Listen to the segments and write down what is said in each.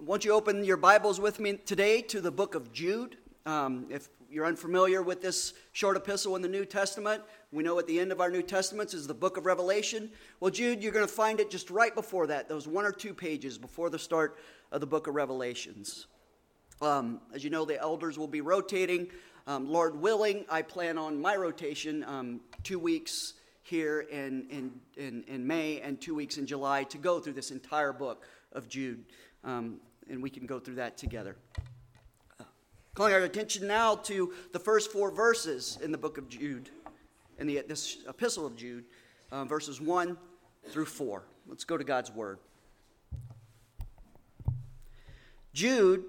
Won't you open your Bibles with me today to the book of Jude? Um, if you're unfamiliar with this short epistle in the New Testament, we know at the end of our New Testaments is the book of Revelation. Well, Jude, you're going to find it just right before that, those one or two pages before the start of the book of Revelations. Um, as you know, the elders will be rotating. Um, Lord willing, I plan on my rotation um, two weeks here in, in, in, in, May and two weeks in July to go through this entire book of Jude. Um, and we can go through that together. Calling our attention now to the first four verses in the book of Jude, in the, this epistle of Jude, uh, verses 1 through 4. Let's go to God's word. Jude,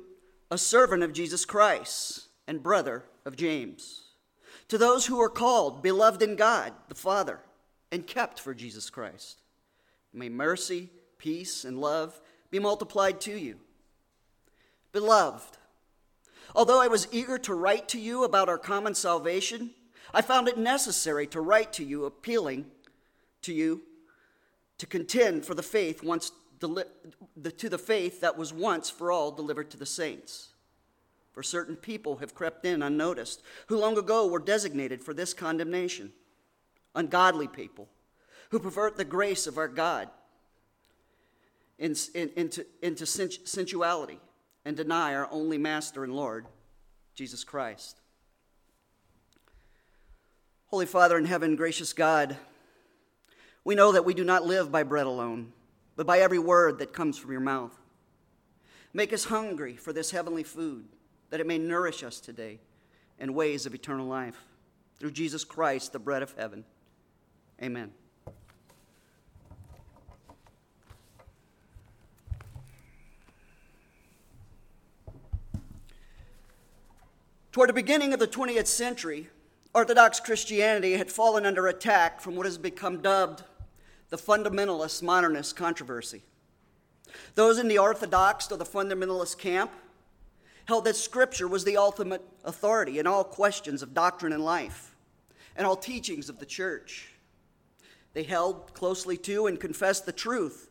a servant of Jesus Christ and brother of James, to those who are called, beloved in God the Father, and kept for Jesus Christ, may mercy, peace, and love be multiplied to you. Beloved, Although I was eager to write to you about our common salvation, I found it necessary to write to you, appealing to you to contend for the faith once deli- the, to the faith that was once for all delivered to the saints. For certain people have crept in unnoticed, who long ago were designated for this condemnation. Ungodly people who pervert the grace of our God in, in, into, into sensuality and deny our only Master and Lord, Jesus Christ. Holy Father in heaven, gracious God, we know that we do not live by bread alone, but by every word that comes from your mouth. Make us hungry for this heavenly food, that it may nourish us today in ways of eternal life. Through Jesus Christ, the bread of heaven. Amen. Toward the beginning of the 20th century, Orthodox Christianity had fallen under attack from what has become dubbed the fundamentalist modernist controversy. Those in the Orthodox or the fundamentalist camp held that Scripture was the ultimate authority in all questions of doctrine and life and all teachings of the church. They held closely to and confessed the truth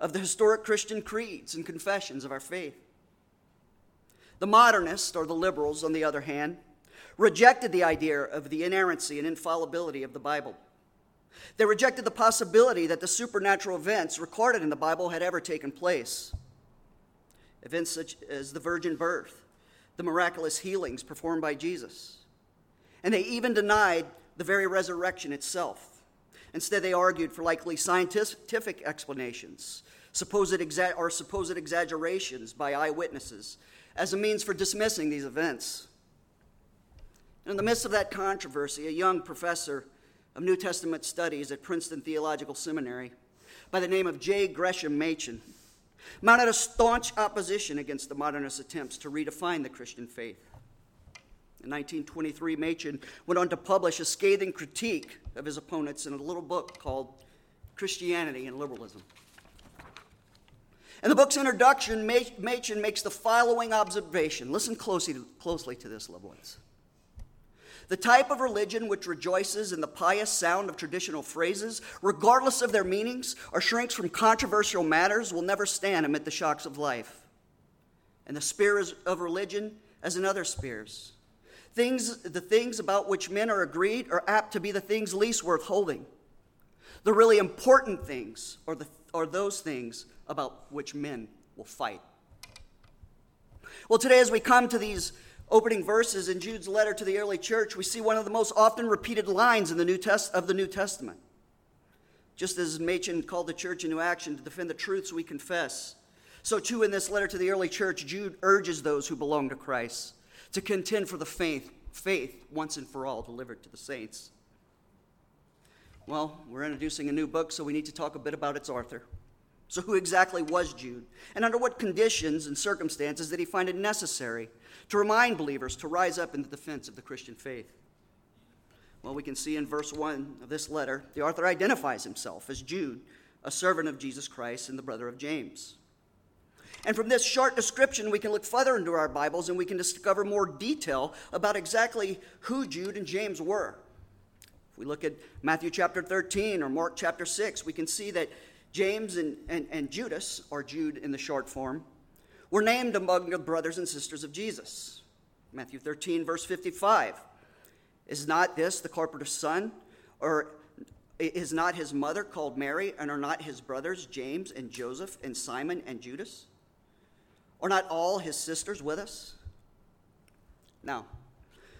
of the historic Christian creeds and confessions of our faith. The modernists, or the liberals, on the other hand, rejected the idea of the inerrancy and infallibility of the Bible. They rejected the possibility that the supernatural events recorded in the Bible had ever taken place. Events such as the virgin birth, the miraculous healings performed by Jesus. And they even denied the very resurrection itself. Instead, they argued for likely scientific explanations, supposed exa- or supposed exaggerations by eyewitnesses, as a means for dismissing these events. In the midst of that controversy, a young professor of New Testament studies at Princeton Theological Seminary by the name of J. Gresham Machen mounted a staunch opposition against the modernist attempts to redefine the Christian faith. In 1923, Machen went on to publish a scathing critique of his opponents in a little book called Christianity and Liberalism. In the book's introduction, Machen makes the following observation. Listen closely to, closely to this, loved ones. The type of religion which rejoices in the pious sound of traditional phrases, regardless of their meanings, or shrinks from controversial matters, will never stand amid the shocks of life. And the spirit of religion, as in other spheres, things, the things about which men are agreed are apt to be the things least worth holding. The really important things are, the, are those things about which men will fight. Well, today, as we come to these opening verses in Jude's letter to the early church, we see one of the most often repeated lines in the New Test- of the New Testament. Just as Machen called the church into action to defend the truths we confess, so too in this letter to the early church, Jude urges those who belong to Christ to contend for the faith, faith once and for all delivered to the saints. Well, we're introducing a new book, so we need to talk a bit about its author. So, who exactly was Jude? And under what conditions and circumstances did he find it necessary to remind believers to rise up in the defense of the Christian faith? Well, we can see in verse 1 of this letter, the author identifies himself as Jude, a servant of Jesus Christ and the brother of James. And from this short description, we can look further into our Bibles and we can discover more detail about exactly who Jude and James were. If we look at Matthew chapter 13 or Mark chapter 6, we can see that James and, and, and Judas, or Jude in the short form, were named among the brothers and sisters of Jesus. Matthew 13, verse 55. Is not this the carpenter's son? Or is not his mother called Mary? And are not his brothers James and Joseph and Simon and Judas? Are not all his sisters with us? Now,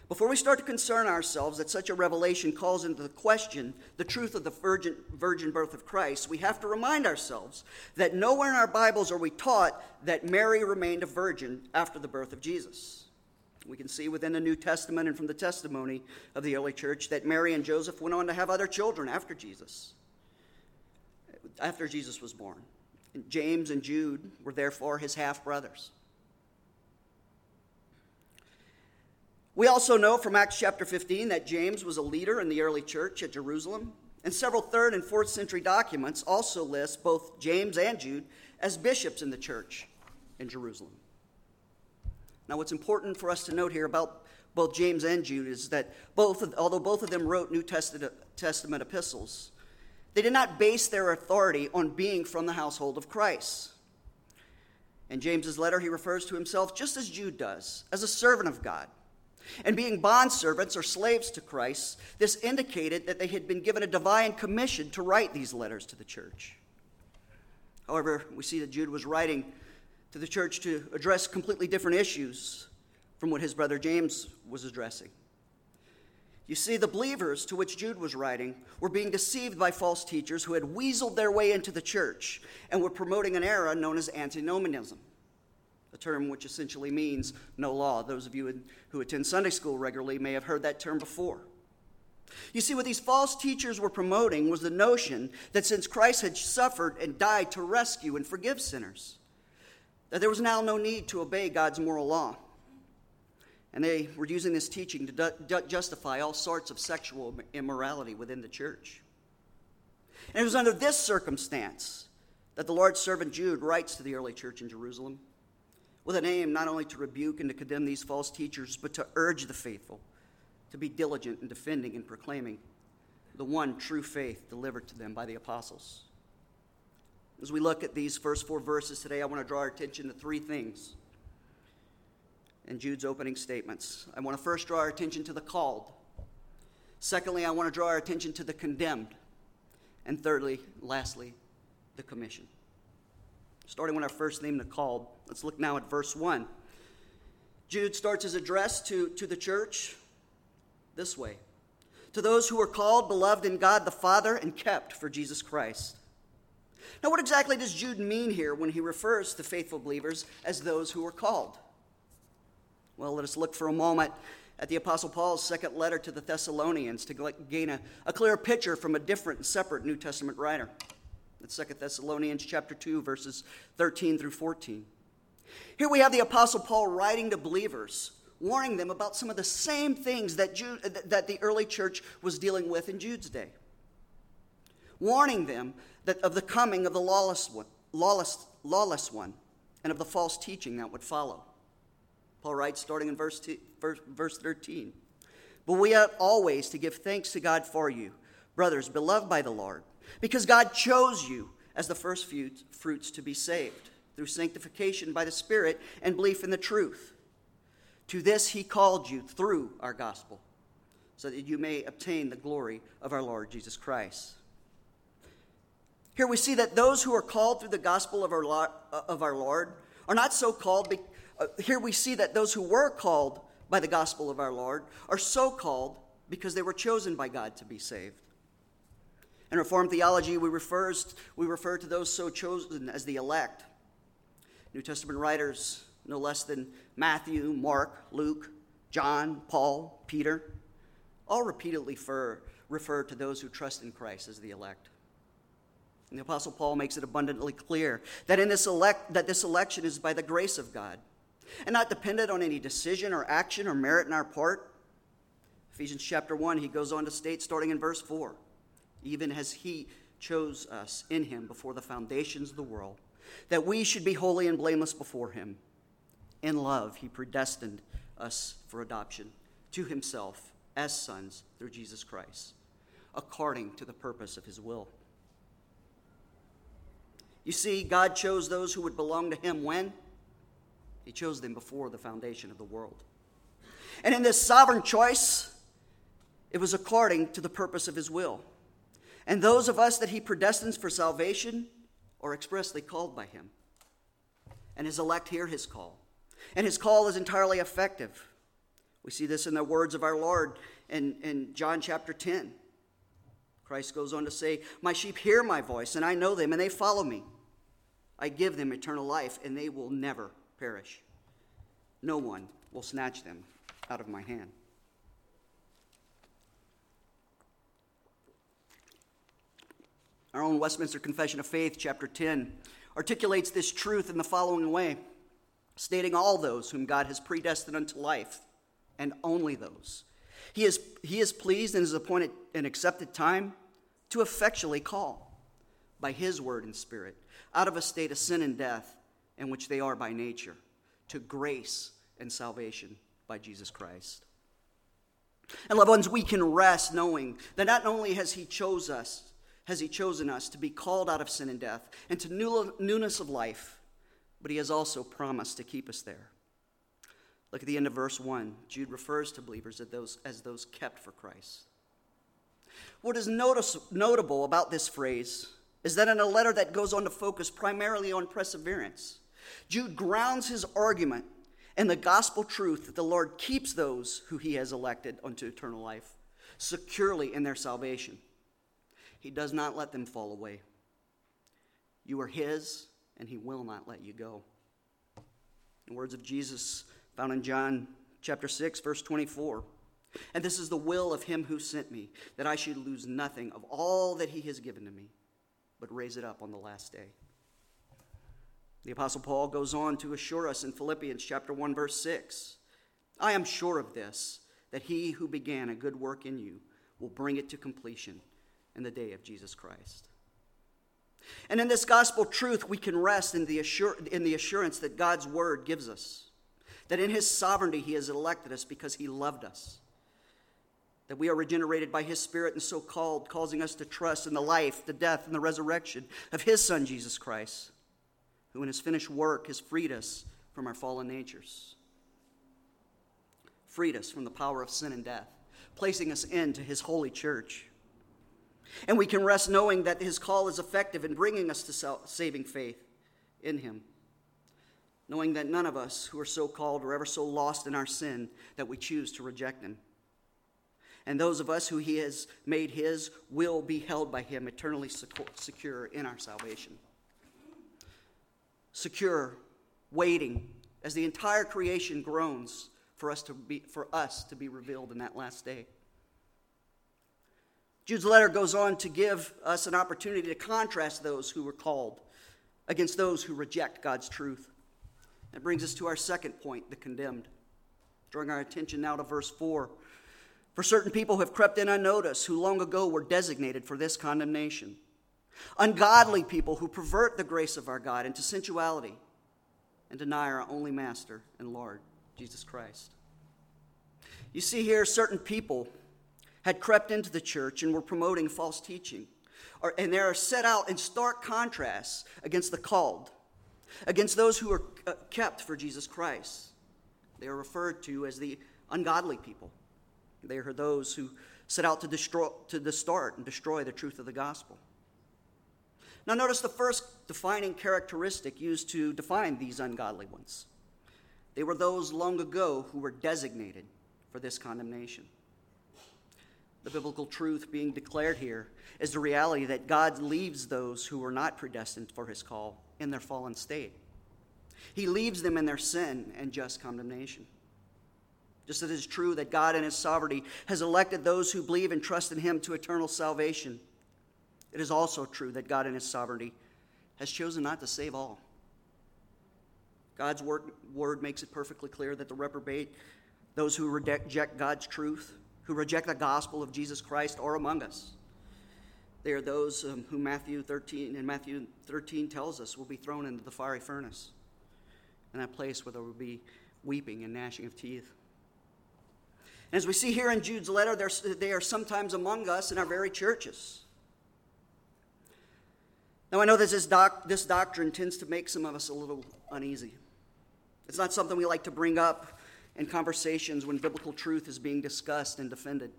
before we start to concern ourselves that such a revelation calls into the question the truth of the virgin, virgin birth of Christ, we have to remind ourselves that nowhere in our Bibles are we taught that Mary remained a virgin after the birth of Jesus. We can see within the New Testament and from the testimony of the early church that Mary and Joseph went on to have other children after Jesus, after Jesus was born. James and Jude were therefore his half brothers. We also know from Acts chapter 15 that James was a leader in the early church at Jerusalem, and several third and fourth century documents also list both James and Jude as bishops in the church in Jerusalem. Now, what's important for us to note here about both James and Jude is that both, of, although both of them wrote New Testament epistles, they did not base their authority on being from the household of Christ. In James's letter, he refers to himself just as Jude does, as a servant of God. And being bondservants or slaves to Christ, this indicated that they had been given a divine commission to write these letters to the church. However, we see that Jude was writing to the church to address completely different issues from what his brother James was addressing. You see, the believers to which Jude was writing were being deceived by false teachers who had weaseled their way into the church and were promoting an era known as antinomianism, a term which essentially means no law. Those of you who attend Sunday school regularly may have heard that term before. You see, what these false teachers were promoting was the notion that since Christ had suffered and died to rescue and forgive sinners, that there was now no need to obey God's moral law. And they were using this teaching to du- justify all sorts of sexual immorality within the church. And it was under this circumstance that the Lord's servant Jude writes to the early church in Jerusalem with an aim not only to rebuke and to condemn these false teachers, but to urge the faithful to be diligent in defending and proclaiming the one true faith delivered to them by the apostles. As we look at these first four verses today, I want to draw our attention to three things in Jude's opening statements. I want to first draw our attention to the called. Secondly, I want to draw our attention to the condemned. And thirdly, lastly, the commission. Starting with our first theme, the called, let's look now at verse 1. Jude starts his address to, to the church this way To those who are called, beloved in God the Father, and kept for Jesus Christ. Now, what exactly does Jude mean here when he refers to faithful believers as those who are called? Well, let us look for a moment at the Apostle Paul's second letter to the Thessalonians to gain a, a clear picture from a different and separate New Testament writer. That's 2 Thessalonians chapter 2, verses 13 through 14. Here we have the Apostle Paul writing to believers, warning them about some of the same things that, Jude, that the early church was dealing with in Jude's day. Warning them that of the coming of the lawless one, lawless, lawless one and of the false teaching that would follow. Paul writes, starting in verse, two, verse, verse 13 But we ought always to give thanks to God for you, brothers, beloved by the Lord, because God chose you as the first fruits to be saved through sanctification by the Spirit and belief in the truth. To this he called you through our gospel, so that you may obtain the glory of our Lord Jesus Christ. Here we see that those who are called through the gospel of our, Lord, of our Lord are not so called. Be, uh, here we see that those who were called by the gospel of our Lord are so called because they were chosen by God to be saved. In Reformed theology, we, refers, we refer to those so chosen as the elect. New Testament writers, no less than Matthew, Mark, Luke, John, Paul, Peter, all repeatedly refer, refer to those who trust in Christ as the elect. And the Apostle Paul makes it abundantly clear that, in this elect, that this election is by the grace of God and not dependent on any decision or action or merit in our part. Ephesians chapter 1, he goes on to state, starting in verse 4, even as he chose us in him before the foundations of the world, that we should be holy and blameless before him. In love, he predestined us for adoption to himself as sons through Jesus Christ, according to the purpose of his will You see, God chose those who would belong to Him when? He chose them before the foundation of the world. And in this sovereign choice, it was according to the purpose of His will. And those of us that He predestines for salvation are expressly called by Him. And His elect hear His call. And His call is entirely effective. We see this in the words of our Lord in, in John chapter 10. Christ goes on to say, My sheep hear my voice, and I know them, and they follow me. I give them eternal life, and they will never perish. No one will snatch them out of my hand. Our own Westminster Confession of Faith, chapter 10, articulates this truth in the following way stating all those whom God has predestined unto life, and only those. He is, he is pleased and has appointed an accepted time to effectually call by his word and spirit out of a state of sin and death in which they are by nature, to grace and salvation by Jesus Christ. And loved ones, we can rest knowing that not only has He chose us, has He chosen us to be called out of sin and death and to new, newness of life, but He has also promised to keep us there. Look at the end of verse 1. Jude refers to believers as those, as those kept for Christ. What is notice, notable about this phrase is that in a letter that goes on to focus primarily on perseverance, Jude grounds his argument in the gospel truth that the Lord keeps those who he has elected unto eternal life securely in their salvation. He does not let them fall away. You are his, and he will not let you go. In words of Jesus found in John chapter 6, verse 24. And this is the will of him who sent me, that I should lose nothing of all that he has given to me but raise it up on the last day. The Apostle Paul goes on to assure us in Philippians chapter 1, verse 6 I am sure of this, that he who began a good work in you will bring it to completion in the day of Jesus Christ. And in this gospel truth, we can rest in the, assur- in the assurance that God's word gives us, that in his sovereignty, he has elected us because he loved us that we are regenerated by his spirit and so called, causing us to trust in the life, the death, and the resurrection of his son, Jesus Christ, who in his finished work has freed us from our fallen natures, freed us from the power of sin and death, placing us into his holy church. And we can rest knowing that his call is effective in bringing us to saving faith in him. Knowing that none of us who are so called are ever so lost in our sin that we choose to reject him and those of us who he has made his will be held by him eternally secure in our salvation. Secure, waiting as the entire creation groans for us to be, for us to be revealed in that last day. Jude's letter goes on to give us an opportunity to contrast those who were called against those who reject God's truth. That brings us to our second point, the condemned. Drawing our attention now to verse 4 for certain people have crept in unnoticed who long ago were designated for this condemnation. Ungodly people who pervert the grace of our God into sensuality and deny our only Master and Lord, Jesus Christ. You see here, certain people had crept into the church and were promoting false teaching. And they are set out in stark contrast against the called, against those who are uh, kept for Jesus Christ. They are referred to as the ungodly people. They are those who set out to, destroy, to distort and destroy the truth of the gospel. Now, notice the first defining characteristic used to define these ungodly ones. They were those long ago who were designated for this condemnation. The biblical truth being declared here is the reality that God leaves those who were not predestined for his call in their fallen state. He leaves them in their sin and just condemnation. Just as it is true that God in His sovereignty has elected those who believe and trust in Him to eternal salvation, it is also true that God in His sovereignty has chosen not to save all. God's word, word makes it perfectly clear that the reprobate, those who reject God's truth, who reject the gospel of Jesus Christ, are among us. They are those um, who Matthew 13 and Matthew 13 tells us will be thrown into the fiery furnace, in that place where there will be weeping and gnashing of teeth. As we see here in Jude's letter, they are sometimes among us in our very churches. Now, I know this, doc, this doctrine tends to make some of us a little uneasy. It's not something we like to bring up in conversations when biblical truth is being discussed and defended.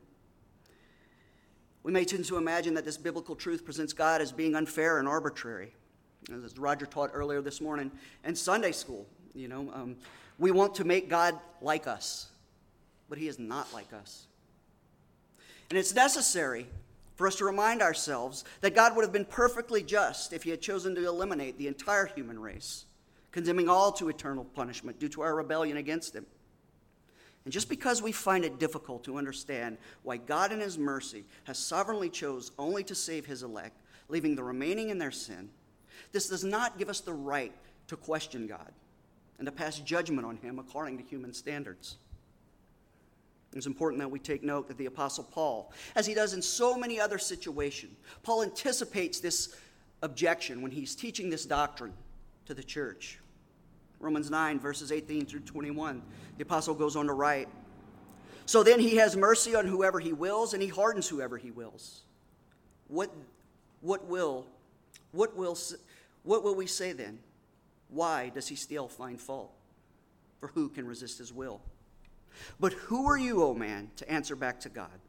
We may tend to imagine that this biblical truth presents God as being unfair and arbitrary. As Roger taught earlier this morning in Sunday school, you know, um, we want to make God like us, but He is not like us. And it's necessary for us to remind ourselves that God would have been perfectly just if He had chosen to eliminate the entire human race, condemning all to eternal punishment due to our rebellion against Him. And just because we find it difficult to understand why God in His mercy has sovereignly chose only to save His elect, leaving the remaining in their sin, this does not give us the right to question God and to pass judgment on Him according to human standards. It's important that we take note that the Apostle Paul, as he does in so many other situations, Paul anticipates this objection when he's teaching this doctrine to the church. Romans 9, verses 18 through 21. The apostle goes on to write So then he has mercy on whoever he wills, and he hardens whoever he wills. What, what, will, what, will, what will we say then? Why does he still find fault? For who can resist his will? But who are you, O man, to answer back to God?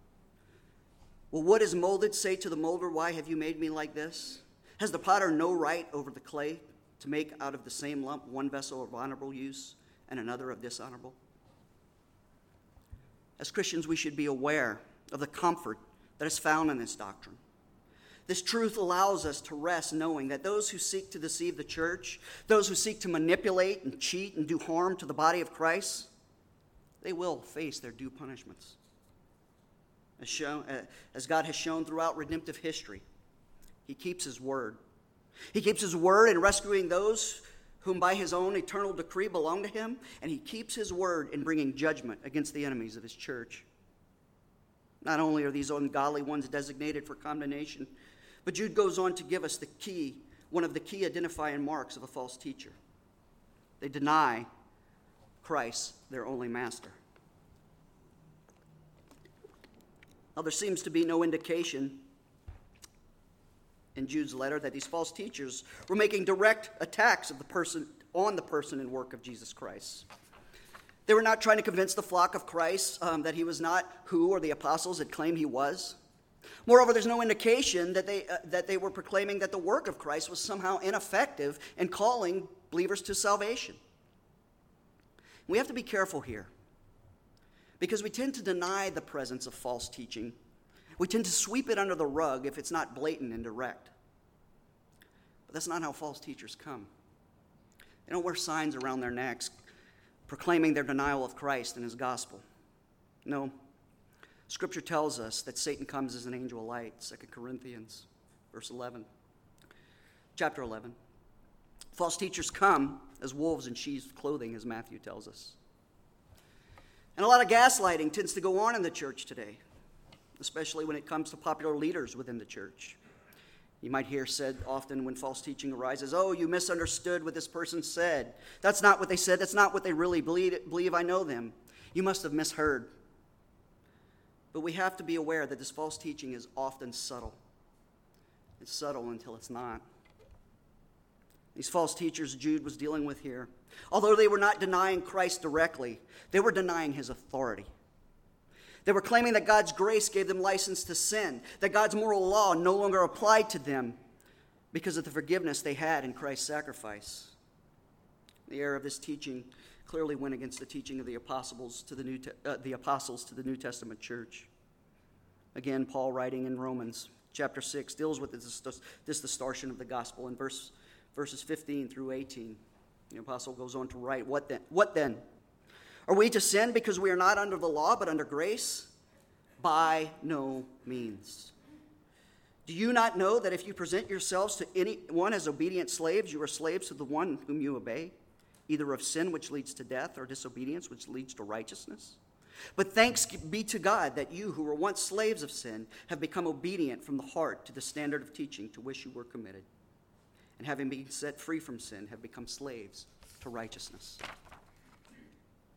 Well, what does molded say to the molder, Why have you made me like this? Has the potter no right over the clay to make out of the same lump one vessel of honorable use and another of dishonorable? As Christians, we should be aware of the comfort that is found in this doctrine. This truth allows us to rest knowing that those who seek to deceive the church, those who seek to manipulate and cheat and do harm to the body of Christ, they will face their due punishments. As, shown, uh, as God has shown throughout redemptive history, He keeps His word. He keeps His word in rescuing those whom by His own eternal decree belong to Him, and He keeps His word in bringing judgment against the enemies of His church. Not only are these ungodly ones designated for condemnation, but Jude goes on to give us the key, one of the key identifying marks of a false teacher. They deny Christ, their only master. Now, there seems to be no indication in Jude's letter that these false teachers were making direct attacks of the person on the person and work of Jesus Christ. They were not trying to convince the flock of Christ um, that he was not who or the apostles had claimed he was. Moreover, there's no indication that they, uh, that they were proclaiming that the work of Christ was somehow ineffective in calling believers to salvation. We have to be careful here because we tend to deny the presence of false teaching. We tend to sweep it under the rug if it's not blatant and direct. But that's not how false teachers come. They don't wear signs around their necks proclaiming their denial of Christ and his gospel. No. Scripture tells us that Satan comes as an angel of light, 2 Corinthians, verse 11. Chapter 11. False teachers come as wolves in sheep's clothing, as Matthew tells us. And a lot of gaslighting tends to go on in the church today, especially when it comes to popular leaders within the church. You might hear said often when false teaching arises, Oh, you misunderstood what this person said. That's not what they said. That's not what they really believe. believe I know them. You must have misheard. But we have to be aware that this false teaching is often subtle. It's subtle until it's not these false teachers Jude was dealing with here. Although they were not denying Christ directly, they were denying his authority. They were claiming that God's grace gave them license to sin, that God's moral law no longer applied to them because of the forgiveness they had in Christ's sacrifice. The error of this teaching clearly went against the teaching of the apostles to the New, uh, the apostles to the New Testament church. Again, Paul, writing in Romans chapter 6, deals with this, this distortion of the gospel in verse verses 15 through 18. The apostle goes on to write, What then? What then? Are we to sin because we are not under the law but under grace? By no means. Do you not know that if you present yourselves to anyone as obedient slaves, you are slaves to the one whom you obey, either of sin which leads to death or disobedience which leads to righteousness? But thanks be to God that you, who were once slaves of sin, have become obedient from the heart to the standard of teaching to which you were committed and having been set free from sin, have become slaves to righteousness.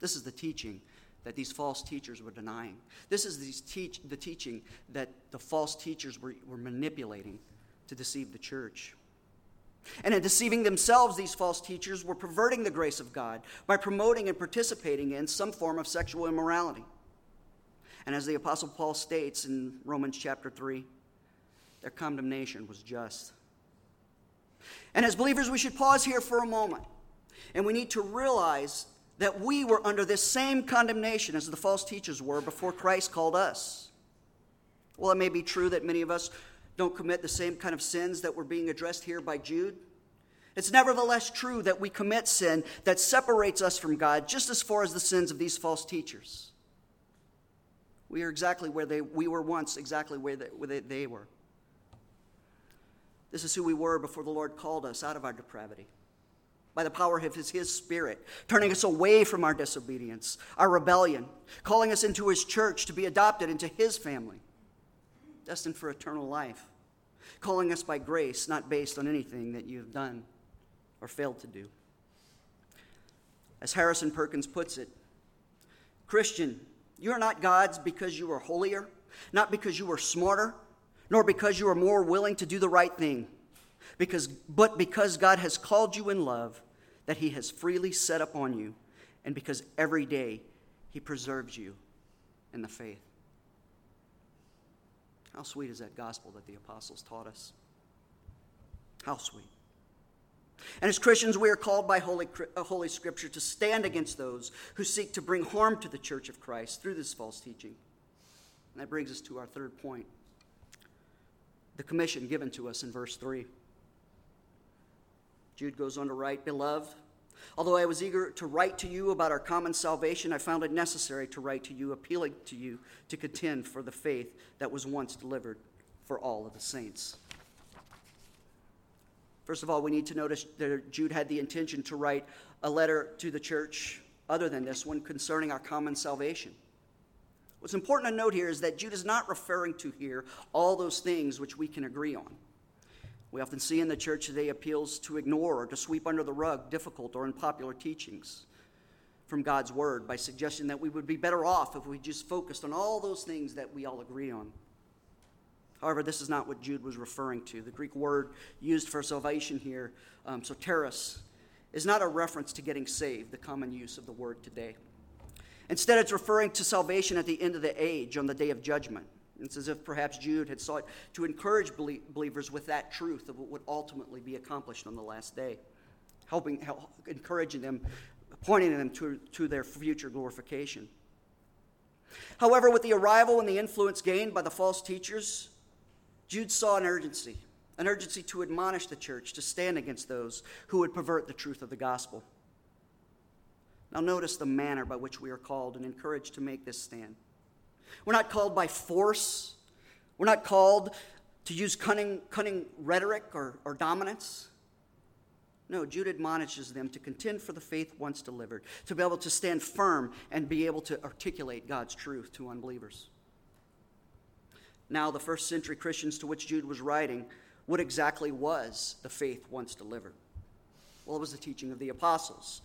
This is the teaching that these false teachers were denying. This is these teach, the teaching that the false teachers were, were manipulating to deceive the church. And in deceiving themselves, these false teachers were perverting the grace of God by promoting and participating in some form of sexual immorality. And as the Apostle Paul states in Romans chapter 3, their condemnation was just. And as believers, we should pause here for a moment. And we need to realize that we were under this same condemnation as the false teachers were before Christ called us. Well, it may be true that many of us don't commit the same kind of sins that were being addressed here by Jude. It's nevertheless true that we commit sin that separates us from God just as far as the sins of these false teachers. We are exactly where they, we were once, exactly where they, where they, they were. This is who we were before the Lord called us out of our depravity by the power of his, his, Spirit, turning us away from our disobedience, our rebellion, calling us into His church to be adopted into His family, destined for eternal life, calling us by grace, not based on anything that you've done or failed to do. As Harrison Perkins puts it, Christian, you are not God's because you are holier, not because you are smarter, nor because you are more willing to do the right thing, because, but because God has called you in love, that He has freely set upon you, and because every day He preserves you in the faith. How sweet is that gospel that the apostles taught us? How sweet. And as Christians, we are called by Holy, uh, Holy Scripture to stand against those who seek to bring harm to the church of Christ through this false teaching. And that brings us to our third point the commission given to us in verse 3. Jude goes on to write, Beloved, although I was eager to write to you about our common salvation, I found it necessary to write to you, appealing to you to contend for the faith that was once delivered for all of the saints. First of all, we need to notice that Jude had the intention to write a letter to the church other than this one concerning our common salvation. What's important to note here is that Jude is not referring to here all those things which we can agree on. We often see in the church today appeals to ignore or to sweep under the rug difficult or unpopular teachings from God's word by suggesting that we would be better off if we just focused on all those things that we all agree on. However, this is not what Jude was referring to. The Greek word used for salvation here, um, soteros, is not a reference to getting saved, the common use of the word today. Instead, it's referring to salvation at the end of the age, on the day of judgment. It's as if perhaps Jude had sought to encourage believers with that truth of what would ultimately be accomplished on the last day, helping, help, encouraging them, pointing them to, to their future glorification. However, with the arrival and the influence gained by the false teachers, Jude saw an urgency, an urgency to admonish the church to stand against those who would pervert the truth of the gospel. Now, notice the manner by which we are called and encouraged to make this stand. We're not called by force, we're not called to use cunning, cunning rhetoric or, or dominance. No, Jude admonishes them to contend for the faith once delivered, to be able to stand firm and be able to articulate God's truth to unbelievers. Now, the first century Christians to which Jude was writing, what exactly was the faith once delivered? Well, it was the teaching of the apostles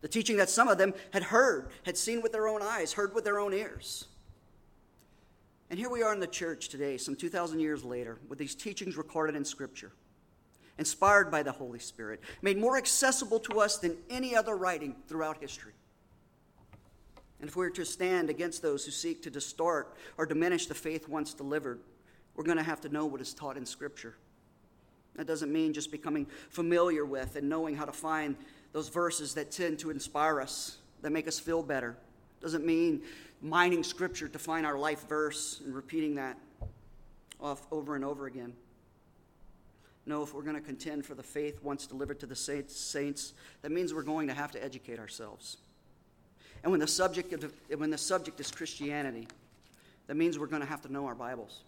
the teaching that some of them had heard, had seen with their own eyes, heard with their own ears. And here we are in the church today, some 2,000 years later, with these teachings recorded in Scripture, inspired by the Holy Spirit, made more accessible to us than any other writing throughout history. And if we're to stand against those who seek to distort or diminish the faith once delivered, we're going to have to know what is taught in Scripture. That doesn't mean just becoming familiar with and knowing how to find those verses that tend to inspire us, that make us feel better. Doesn't mean mining scripture to find our life verse and repeating that off over and over again. No, if we're going to contend for the faith once delivered to the saints, that means we're going to have to educate ourselves. And when the subject, of, when the subject is Christianity, that means we're going to have to know our Bibles.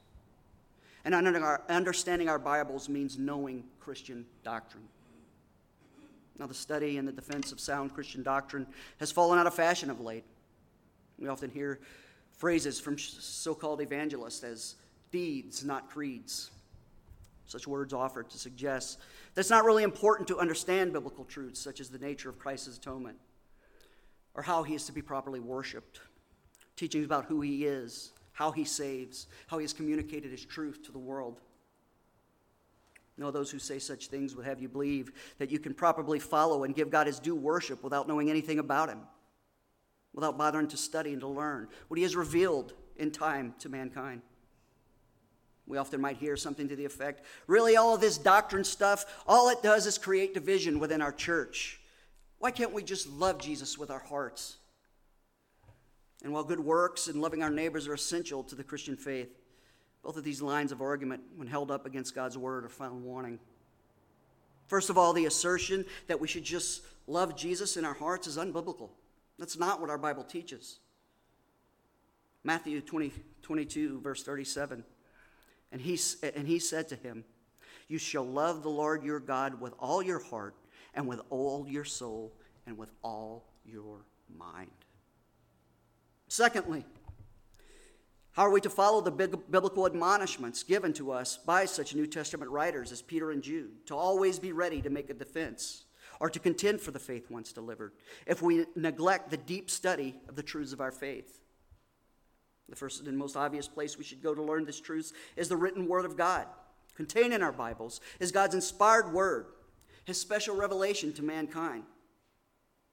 And understanding our Bibles means knowing Christian doctrine. Now, the study and the defense of sound Christian doctrine has fallen out of fashion of late. We often hear phrases from so called evangelists as deeds, not creeds. Such words offered to suggest that it's not really important to understand biblical truths, such as the nature of Christ's atonement or how he is to be properly worshiped. Teachings about who he is, how he saves, how he has communicated his truth to the world. No, those who say such things would have you believe that you can properly follow and give God his due worship without knowing anything about him, without bothering to study and to learn what he has revealed in time to mankind. We often might hear something to the effect really, all of this doctrine stuff, all it does is create division within our church. Why can't we just love Jesus with our hearts? And while good works and loving our neighbors are essential to the Christian faith, both of these lines of argument, when held up against God's word, are found wanting. First of all, the assertion that we should just love Jesus in our hearts is unbiblical. That's not what our Bible teaches. Matthew 20, 22, verse 37. And he, and he said to him, You shall love the Lord your God with all your heart, and with all your soul, and with all your mind. Secondly, how are we to follow the biblical admonishments given to us by such New Testament writers as Peter and Jude? To always be ready to make a defense or to contend for the faith once delivered if we neglect the deep study of the truths of our faith. The first and most obvious place we should go to learn this truth is the written Word of God. Contained in our Bibles is God's inspired Word, His special revelation to mankind.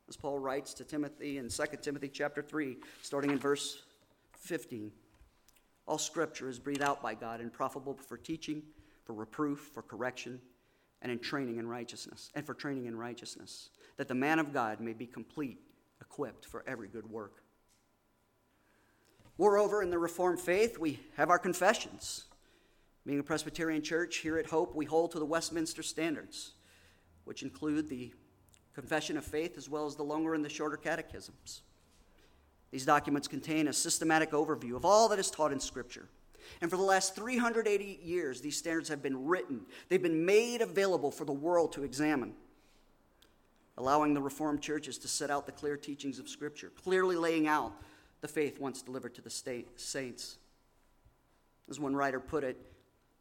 As Paul writes to Timothy in 2 Timothy chapter 3, starting in verse 15. All scripture is breathed out by God and profitable for teaching, for reproof, for correction, and in training in righteousness, and for training in righteousness, that the man of God may be complete, equipped for every good work. Moreover, in the Reformed faith, we have our confessions. Being a Presbyterian church, here at Hope, we hold to the Westminster Standards, which include the Confession of Faith as well as the longer and the shorter catechisms. These documents contain a systematic overview of all that is taught in Scripture. And for the last 380 years, these standards have been written, they've been made available for the world to examine, allowing the Reformed churches to set out the clear teachings of Scripture, clearly laying out the faith once delivered to the state, saints. As one writer put it,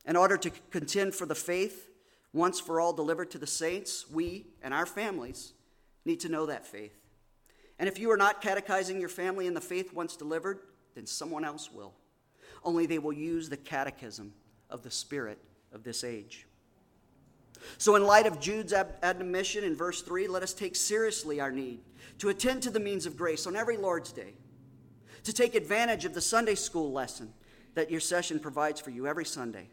in order to contend for the faith once for all delivered to the saints, we and our families need to know that faith. And if you are not catechizing your family in the faith once delivered, then someone else will. Only they will use the catechism of the Spirit of this age. So, in light of Jude's admonition in verse 3, let us take seriously our need to attend to the means of grace on every Lord's Day, to take advantage of the Sunday school lesson that your session provides for you every Sunday,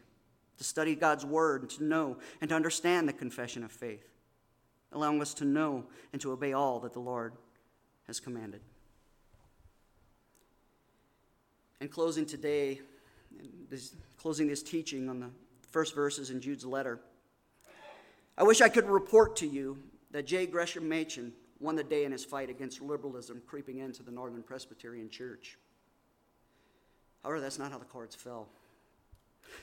to study God's Word and to know and to understand the confession of faith, allowing us to know and to obey all that the Lord has commanded. In closing today, this, closing this teaching on the first verses in Jude's letter, I wish I could report to you that J. Gresham Machen won the day in his fight against liberalism creeping into the Northern Presbyterian Church. However, that's not how the cards fell.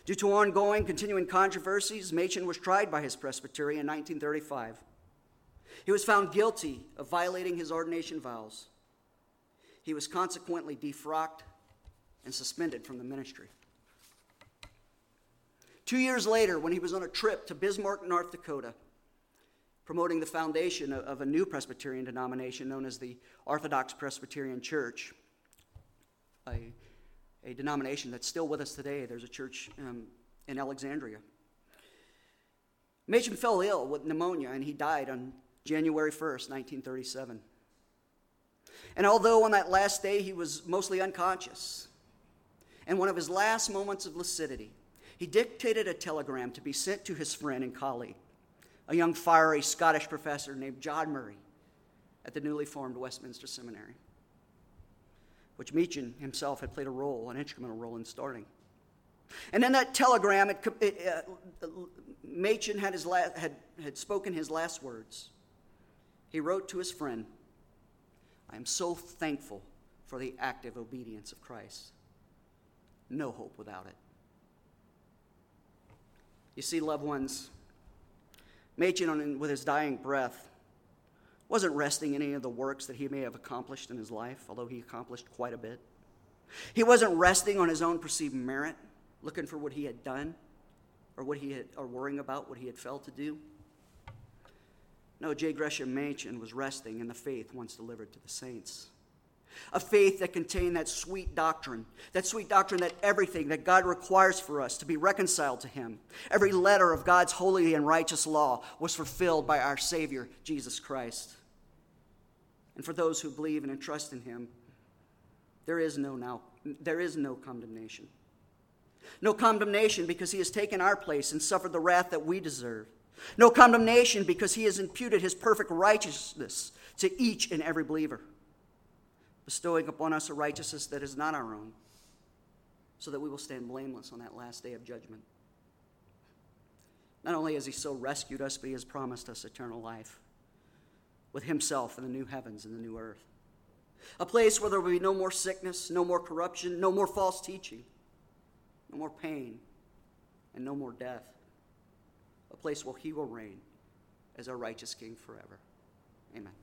Due to ongoing, continuing controversies, Machen was tried by his presbytery in 1935. He was found guilty of violating his ordination vows. He was consequently defrocked and suspended from the ministry. Two years later, when he was on a trip to Bismarck, North Dakota, promoting the foundation of a new Presbyterian denomination known as the Orthodox Presbyterian Church, a, a denomination that's still with us today. There's a church um, in Alexandria. Machen fell ill with pneumonia and he died on January 1st, 1937. And although on that last day he was mostly unconscious, in one of his last moments of lucidity, he dictated a telegram to be sent to his friend and colleague, a young fiery Scottish professor named John Murray at the newly formed Westminster Seminary, which Machen himself had played a role, an instrumental role in starting. And in that telegram, it, it, uh, Machen had, his la- had, had spoken his last words he wrote to his friend, I am so thankful for the active obedience of Christ. No hope without it. You see, loved ones, Machen, with his dying breath, wasn't resting in any of the works that he may have accomplished in his life, although he accomplished quite a bit. He wasn't resting on his own perceived merit, looking for what he had done or what he had, or worrying about what he had failed to do. No, J. Gresham Machen was resting in the faith once delivered to the saints. A faith that contained that sweet doctrine, that sweet doctrine that everything that God requires for us to be reconciled to Him, every letter of God's holy and righteous law was fulfilled by our Savior, Jesus Christ. And for those who believe and entrust in Him, there is no, now, there is no condemnation. No condemnation because He has taken our place and suffered the wrath that we deserve. No condemnation because He has imputed His perfect righteousness to each and every believer bestowing upon us a righteousness that is not our own, so that we will stand blameless on that last day of judgment. Not only has He so rescued us, but He has promised us eternal life with Himself in the new heavens and the new earth. A place where there will be no more sickness, no more corruption, no more false teaching, no more pain, and no more death. A place where He will reign as our righteous King forever. Amen.